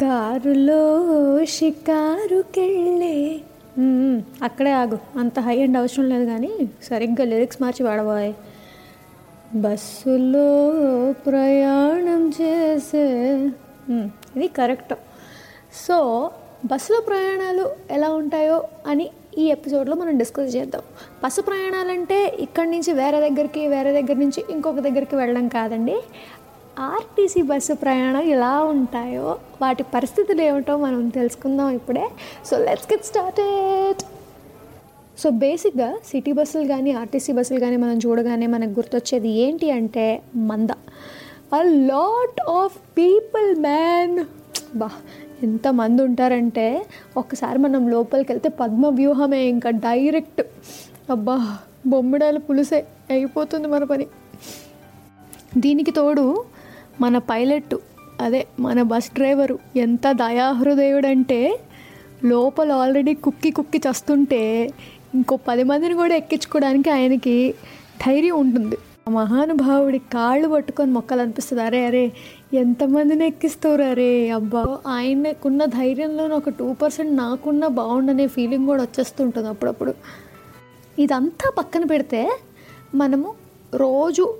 కారులో షికారుకెళ్ళే అక్కడే ఆగు. అంత హై అండ్ అవసరం లేదు కానీ సరిగ్గా లిరిక్స్ మార్చి వాడబోయ్. బస్సులో ప్రయాణం చేసే. ఇది కరెక్ట్ సో బస్సులో ప్రయాణాలు ఎలా ఉంటాయో అని ఈ ఎపిసోడ్లో మనం డిస్కస్ చేద్దాం. బస్సు ప్రయాణాలంటే ఇక్కడి నుంచి వేరే దగ్గరికి వేరే దగ్గర నుంచి ఇంకొక దగ్గరికి వెళ్ళడం కాదండి. ఆర్టీసీ బస్సు ప్రయాణం ఎలా ఉంటాయో వాటి పరిస్థితులు ఏమిటో మనం తెలుసుకుందాం ఇప్పుడే. So let's get started so బేసిక్గా సిటీ బస్సులు కానీ ఆర్టీసీ బస్సులు కానీ మనం చూడగానే మనకు గుర్తొచ్చేది ఏంటి అంటే మంద. A lot of people man బా ఎంతమంది ఉంటారంటే ఒక్కసారి మనం లోపలికి వెళ్తే పద్మ వ్యూహమే ఇంకా డైరెక్ట్. అబ్బా బొమ్మిడాలు పులుసే అయిపోతుంది మన పని. దీనికి తోడు మన పైలట్ అదే మన బస్ డ్రైవరు ఎంత దయాహృదయుడంటే లోపల ఆల్రెడీ కుక్కి కుక్కి చస్తుంటే ఇంకో పది మందిని కూడా ఎక్కించుకోవడానికి ఆయనకి ధైర్యం ఉంటుంది. ఆ మహానుభావుడి కాళ్ళు పట్టుకొని మొక్కలు అనిపిస్తుంది. అరే అరే ఎంతమందిని ఎక్కిస్తారు? అరే అబ్బా ఆయనకున్న ధైర్యంలో ఒక టూ పర్సెంట్ నాకున్న బాగుండనే ఫీలింగ్ కూడా వచ్చేస్తుంటుంది అప్పుడప్పుడు. ఇదంతా పక్కన పెడితే మనము రోజు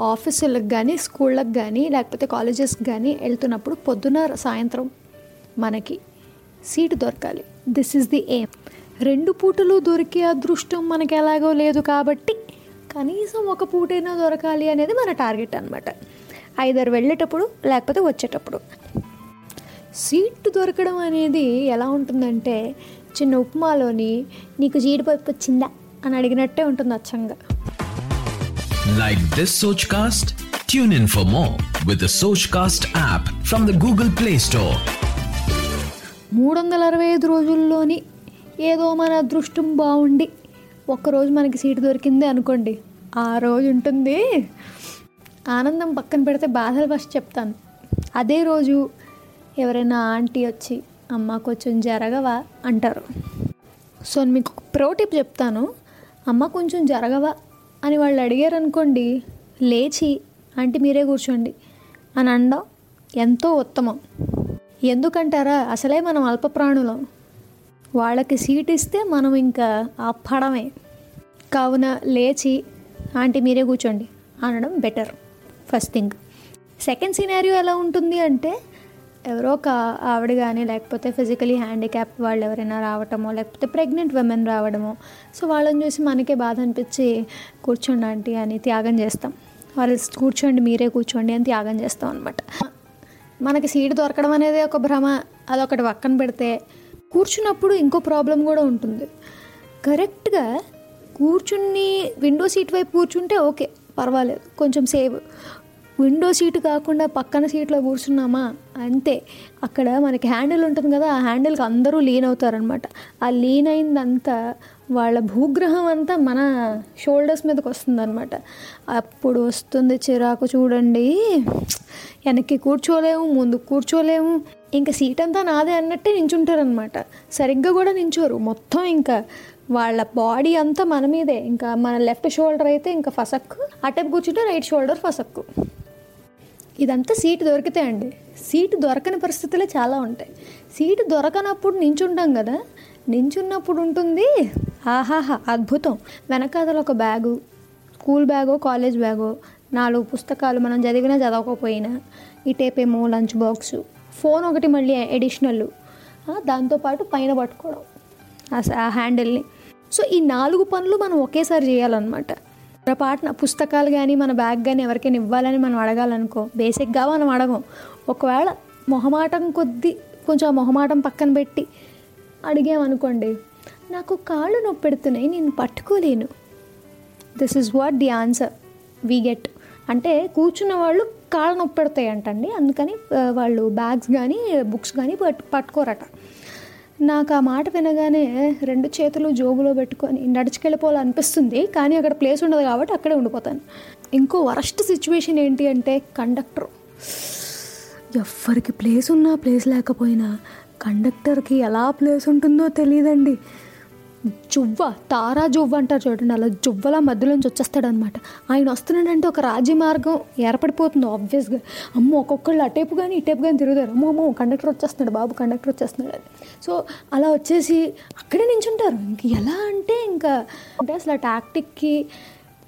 ఆఫీసులకు కానీ స్కూళ్ళకి కానీ లేకపోతే కాలేజెస్కి కానీ వెళ్తున్నప్పుడు పొద్దున సాయంత్రం మనకి సీటు దొరకాలి. దిస్ ఈజ్ ది ఎయిమ్ రెండు పూటలు దొరికే అదృష్టం మనకి ఎలాగో లేదు కాబట్టి కనీసం ఒక పూటైనా దొరకాలి అనేది మన టార్గెట్ అనమాట ఐదరు వెళ్ళేటప్పుడు లేకపోతే వచ్చేటప్పుడు. సీటు దొరకడం అనేది ఎలా ఉంటుందంటే చిన్న ఉప్మాలోని నీకు జీడిపప్పు వచ్చిందా? అని అడిగినట్టే ఉంటుంది అచ్చంగా. Like this Sochcast? Tune in for more with the Sochcast app from the Google Play Store. మూడు వందల అరవై ఐదు రోజుల్లోని ఏదో మన అదృష్టం బాగుండి ఒక్కరోజు మనకి సీటు దొరికింది అనుకోండి. ఆ రోజు ఉంటుంది. ఆనందం పక్కన పెడితే బాధలు ఫస్ట్ చెప్తాను. అదే రోజు ఎవరైనా ఆంటీ వచ్చి అమ్మ కొంచెం జరగవా? అంటారు. సో మీకు ప్రో టిప్ చెప్తాను. అమ్మ కొంచెం జరగవా? అని వాళ్ళు అడిగారు అనుకోండి లేచి అంటే మీరే కూర్చోండి అని అనడం ఎంతో ఉత్తమం. ఎందుకంటారా? అసలే మనం అల్ప ప్రాణులం. వాళ్ళకి సీట్ ఇస్తే మనం ఇంకా ఆపడమే కావున లేచి ఆంటీ మీరే కూర్చోండి అనడం better first thing. Second scenario ఎలా ఉంటుంది అంటే ఎవరో ఒక ఆవిడ కానీ లేకపోతే ఫిజికలీ హ్యాండిక్యాప్ వాళ్ళు ఎవరైనా రావటమో లేకపోతే ప్రెగ్నెంట్ విమెన్ రావడమో సో వాళ్ళని చూసి మనకే బాధ అనిపించి కూర్చోండి ఆంటీ అని త్యాగం చేస్తాం. వాళ్ళు కూర్చోండి మీరే కూర్చోండి అని త్యాగం చేస్తాం అనమాట మనకి సీటు దొరకడం అనేది ఒక భ్రమ అదొకటి పక్కన పెడితే కూర్చున్నప్పుడు ఇంకో ప్రాబ్లం కూడా ఉంటుంది. కరెక్ట్గా కూర్చుని విండో సీట్ వైపు కూర్చుంటే ఓకే పర్వాలేదు కొంచెం సేవ్ విండో సీటు కాకుండా పక్కన సీట్లో కూర్చున్నామా? అంతే. అక్కడ మనకి హ్యాండిల్ ఉంటుంది కదా ఆ హ్యాండిల్కి అందరూ లీన్ అవుతారనమాట ఆ లీన్ అయిందంతా వాళ్ళ భూగ్రహం అంతా మన షోల్డర్స్ మీదకి వస్తుందన్నమాట. అప్పుడు వస్తుంది చిరాకు చూడండి. వెనక్కి కూర్చోలేము ముందు కూర్చోలేము. ఇంకా సీట్ అంతా నాదే అన్నట్టే నించుంటారనమాట సరిగ్గా కూడా నించోరు. మొత్తం ఇంకా వాళ్ళ బాడీ అంతా మన మీదే. ఇంకా మన లెఫ్ట్ షోల్డర్ అయితే ఇంకా ఫసక్కు అటెప్ కూర్చుంటే రైట్ షోల్డర్ ఫసక్కు. ఇదంతా సీటు దొరికితే అండి. సీటు దొరకని పరిస్థితులే చాలా ఉంటాయి. సీటు దొరకనప్పుడు నించుంటాం కదా. నించున్నప్పుడు ఉంటుంది. ఆహాహా అద్భుతం. వెనకాతల ఒక బ్యాగు స్కూల్ బ్యాగో కాలేజ్ బ్యాగో నాలుగు పుస్తకాలు మనం చదివినా చదవకపోయినా ఇటేపేమో లంచ్ బాక్సు ఫోన్ ఒకటి మళ్ళీ ఎడిషనల్. దాంతోపాటు పైన పట్టుకోవడం. ఆ హ్యాండిల్ని. సో ఈ నాలుగు పనులు మనం ఒకేసారి చేయాలన్నమాట. పొరపాటున పుస్తకాలు కానీ మన బ్యాగ్ కానీ ఎవరికైనా ఇవ్వాలని మనం అడగాలనుకో బేసిక్గా మనం అడగం. ఒకవేళ మొహమాటం కొద్దీ కొంచెం మొహమాటం పక్కన పెట్టి అడిగామనుకోండి నాకు కాళ్ళు నొప్పి పెడుతున్నాయి నేను పట్టుకోలేను. This is what the answer we get అంటే కూర్చున్న వాళ్ళు కాళ్ళు నొప్పి పెడతాయి అంటండి అందుకని వాళ్ళు బ్యాగ్స్ కానీ బుక్స్ కానీ పట్టు పట్టుకోరట. నాకు ఆ మాట వినగానే రెండు చేతులు జోబులో పెట్టుకొని నడుచుకెళ్ళిపోవాలనిపిస్తుంది కానీ అక్కడ ప్లేస్ ఉండదు కాబట్టి అక్కడే ఉండిపోతాను. ఇంకో వరస్ట్ సిచ్యువేషన్ ఏంటి అంటే కండక్టర్. ఎవ్వరికి ప్లేస్ ఉన్నా ప్లేస్ లేకపోయినా కండక్టర్కి ఎలా ప్లేస్ ఉంటుందో తెలియదండి జువ్వ తారా జువ్వ అంటారు చూడండి అలా జువ్వలా మధ్యలోంచి వచ్చేస్తాడు అనమాట ఆయన వస్తున్నాడంటే ఒక రాజీ మార్గం ఏర్పడిపోతుంది ఆబ్వియస్గా అమ్మో ఒక్కొక్కళ్ళు అటేపు కానీ ఇటేపు కానీ తిరుగుతారు. అమ్మో అమ్మో కండక్టర్ వచ్చేస్తున్నాడు బాబు కండక్టర్ వచ్చేస్తున్నాడు అది సో అలా వచ్చేసి అక్కడే నించుంటారు. ఇంక ఎలా అంటే ఇంకా అంటే అసలు ఆ టాక్టిక్కి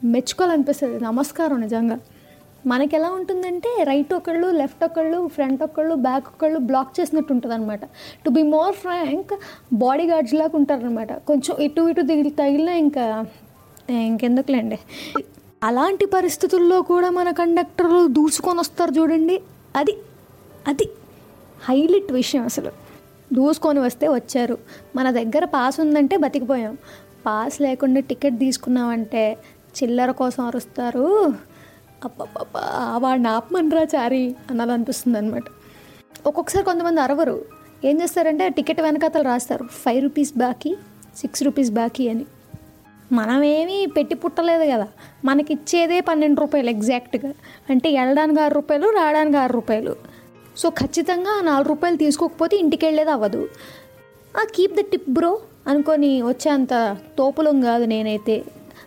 మెచ్చుకోవాలనిపిస్తుంది. నమస్కారం నిజంగా. మనకి ఎలా ఉంటుందంటే రైట్ ఒకళ్ళు లెఫ్ట్ ఒకళ్ళు ఫ్రంట్ ఒకళ్ళు బ్యాక్ ఒకళ్ళు బ్లాక్ చేసినట్టు ఉంటుంది అనమాట to be more frank body guards లాగా ఉంటారనమాట కొంచెం ఇటు ఇటు దిగి తగిలినా ఇంకా ఇంకెందుకులేండి. అలాంటి పరిస్థితుల్లో కూడా మన కండక్టర్లు దూసుకొని వస్తారు చూడండి. అది అది హైలైట్ విషయం అసలు. దూసుకొని వస్తే వచ్చారు. మన దగ్గర పాస్ ఉందంటే బతికిపోయాం. పాస్ లేకుండా టికెట్ తీసుకున్నామంటే చిల్లర కోసం అరుస్తారు. అబ్బబ్బబ్బా వాడిని ఆపమనరా చారి అనాలనిపిస్తుంది అనమాట ఒక్కొక్కసారి కొంతమంది అరవరు. ఏం చేస్తారంటే టికెట్ వెనకాతలు రాస్తారు. ఫైవ్ రూపీస్ బాకీ సిక్స్ రూపీస్ బాకీ అని. మనమేమీ పెట్టి పుట్టలేదు కదా. మనకి ఇచ్చేదే పన్నెండు రూపాయలు ఎగ్జాక్ట్గా. అంటే వెళ్ళడానికి ఆరు రూపాయలు రావడానికి ఆరు రూపాయలు. సో ఖచ్చితంగా నాలుగు రూపాయలు తీసుకోకపోతే ఇంటికి వెళ్ళేది అవ్వదు. ఆ కీప్ ద టిప్ బ్రో అనుకొని వచ్చేంత తోపులం కాదు నేనైతే.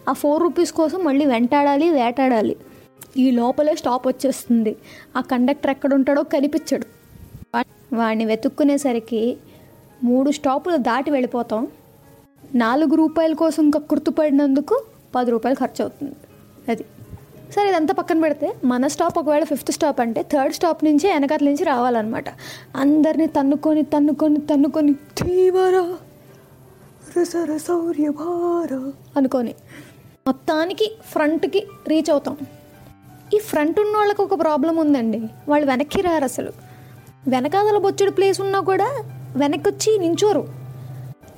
ఆ ఫోర్ రూపీస్ కోసం మళ్ళీ వెంటాడాలి వేటాడాలి. ఈ లోపలే స్టాప్ వచ్చేస్తుంది. ఆ కండక్టర్ ఎక్కడ ఉంటాడో కనిపించడు. వా- వాడిని వెతుక్కునేసరికి మూడు స్టాపులు దాటి వెళ్ళిపోతాం. నాలుగు రూపాయల కోసం ఇంకా గుర్తుపడినందుకు పది రూపాయలు ఖర్చు అవుతుంది అది. సరే ఇదంతా పక్కన పెడితే మన స్టాప్ ఒకవేళ ఫిఫ్త్ స్టాప్ అంటే థర్డ్ స్టాప్ నుంచే వెనకాతల నుంచి రావాలన్నమాట. అందరినీ తన్నుకొని తన్నుకొని తన్నుకొని తీవరా రసరసౌర్యభార అనుకొని మొత్తానికి ఫ్రంట్కి రీచ్ అవుతాం. ఈ ఫ్రంట్ ఉన్న వాళ్ళకి ఒక ప్రాబ్లం ఉందండి. వాళ్ళు వెనక్కి రారు అసలు. వెనకాదల బొచ్చుడు ప్లేస్ ఉన్నా కూడా వెనక్కి వచ్చి నించోరు.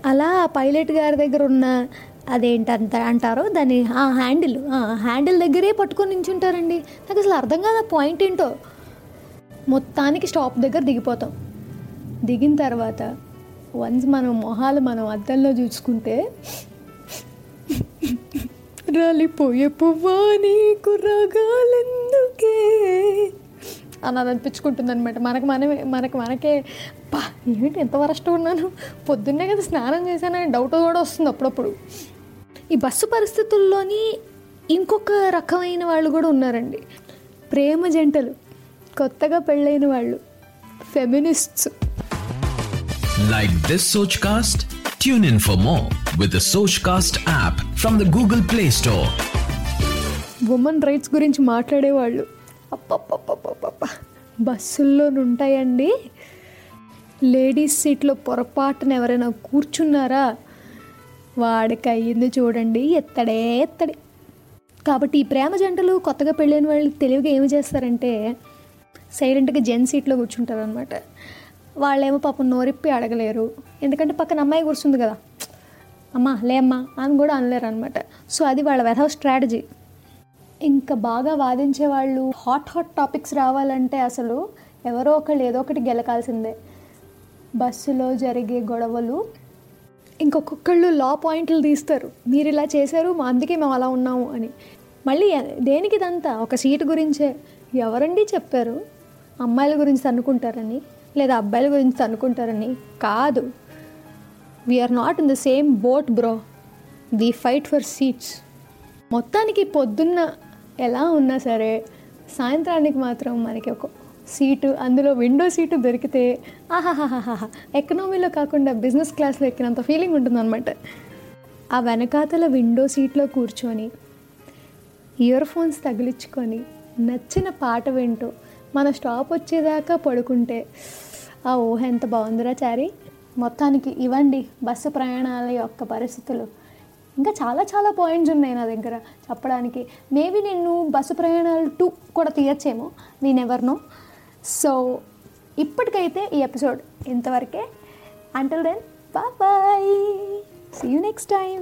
అలా పైలట్ గారి దగ్గర ఉన్న అదేంటంత అంటారో దాన్ని ఆ హ్యాండిల్ ఆ హ్యాండిల్ దగ్గరే పట్టుకొని నించుంటారండి. నాకు అసలు అర్థం కాదు ఆ పాయింట్ ఏంటో. మొత్తానికి స్టాప్ దగ్గర దిగిపోతాం. దిగిన తర్వాత వన్స్ మనం మొహాలు మనం అద్దంలో చూసుకుంటే రాలిపోయే పువ్వా నీకు రాగాలెందుకే? అని అది అనిపించుకుంటుంది అనమాట మనకు మనమే మనకు మనకే పా ఏమిటి ఎంత వరస్ట్ ఉన్నాను? పొద్దున్నే కదా స్నానం చేశానని డౌట్ కూడా వస్తుంది అప్పుడప్పుడు. ఈ బస్సు పరిస్థితుల్లోని ఇంకొక రకమైన వాళ్ళు కూడా ఉన్నారండి. ప్రేమ జంటలు కొత్తగా పెళ్ళైన వాళ్ళు feminists like this Sochcast tune in for more with the Sochcast app from the Google Play Store. Women rights గురించి మాట్లాడేవాళ్ళు. అప్పప్పప్పప్పప్ప బస్సుల్లో ఉంటాయండి లేడీస్ సీట్లో పొరపాటున ఎవరైనా కూర్చున్నారా? వాడికి అయ్యింది చూడండి. ఎత్తడే ఎత్తడే. కాబట్టి ఈ ప్రేమ జంటలు కొత్తగా పెళ్ళైన వాళ్ళు తెలివిగా ఏమి చేస్తారంటే సైలెంట్గా జెన్ సీట్లో కూర్చుంటారు అనమాట వాళ్ళేమో పాపం నోరిప్పి అడగలేరు. ఎందుకంటే పక్కన అమ్మాయి కూర్చుంది కదా. అమ్మా లేమ్మా అని కూడా అనలేరు అనమాట సో అది వాళ్ళ వెధవ స్ట్రాటజీ ఇంకా బాగా వాదించే వాళ్ళు హాట్ హాట్ టాపిక్స్ రావాలంటే అసలు ఎవరో ఒకళ్ళు ఏదో ఒకటి గెలకాల్సిందే. బస్సులో జరిగే గొడవలు ఇంకొకళ్ళు లా పాయింట్లు తీస్తారు. మీరు ఇలా చేశారు మా అందుకే మేము అలా ఉన్నాము అని. మళ్ళీ దేనికి ఇదంతా? ఒక సీటు గురించే. ఎవరండి చెప్పారు? అమ్మాయిల గురించి అనుకుంటారని లేదా అబ్బాయిల గురించి అనుకుంటారని? కాదు. We are not in the same boat bro the fight for seats మొత్తానికి పొద్దున్న ఎలా ఉన్నా సరే సాయంత్రానికి మాత్రం మనకి ఒక సీటు అందులో విండో సీటు దొరికితే ఆహాహాహాహా. ఎకనామీలో కాకుండా బిజినెస్ క్లాస్లో ఎక్కినంత ఫీలింగ్ ఉంటుందన్నమాట. ఆ వెనకాతల విండో సీట్లో కూర్చొని ఇయర్ ఫోన్స్ తగిలించుకొని నచ్చిన పాట వింటూ మన స్టాప్ వచ్చేదాకా పడుకుంటే ఆ ఊహ ఎంత బాగుందిరా చారీ? మొత్తానికి ఇవ్వండి బస్సు ప్రయాణాల యొక్క పరిస్థితులు. ఇంకా చాలా చాలా పాయింట్స్ ఉన్నాయి నా దగ్గర. చెప్పడానికి మేబీ నేను బస్సు ప్రయాణాలు టూ కూడా తీయచ్చేమో నేను ఎవరినో సో ఇప్పటికైతే ఈ ఎపిసోడ్ ఇంతవరకే. Until then bye see you next time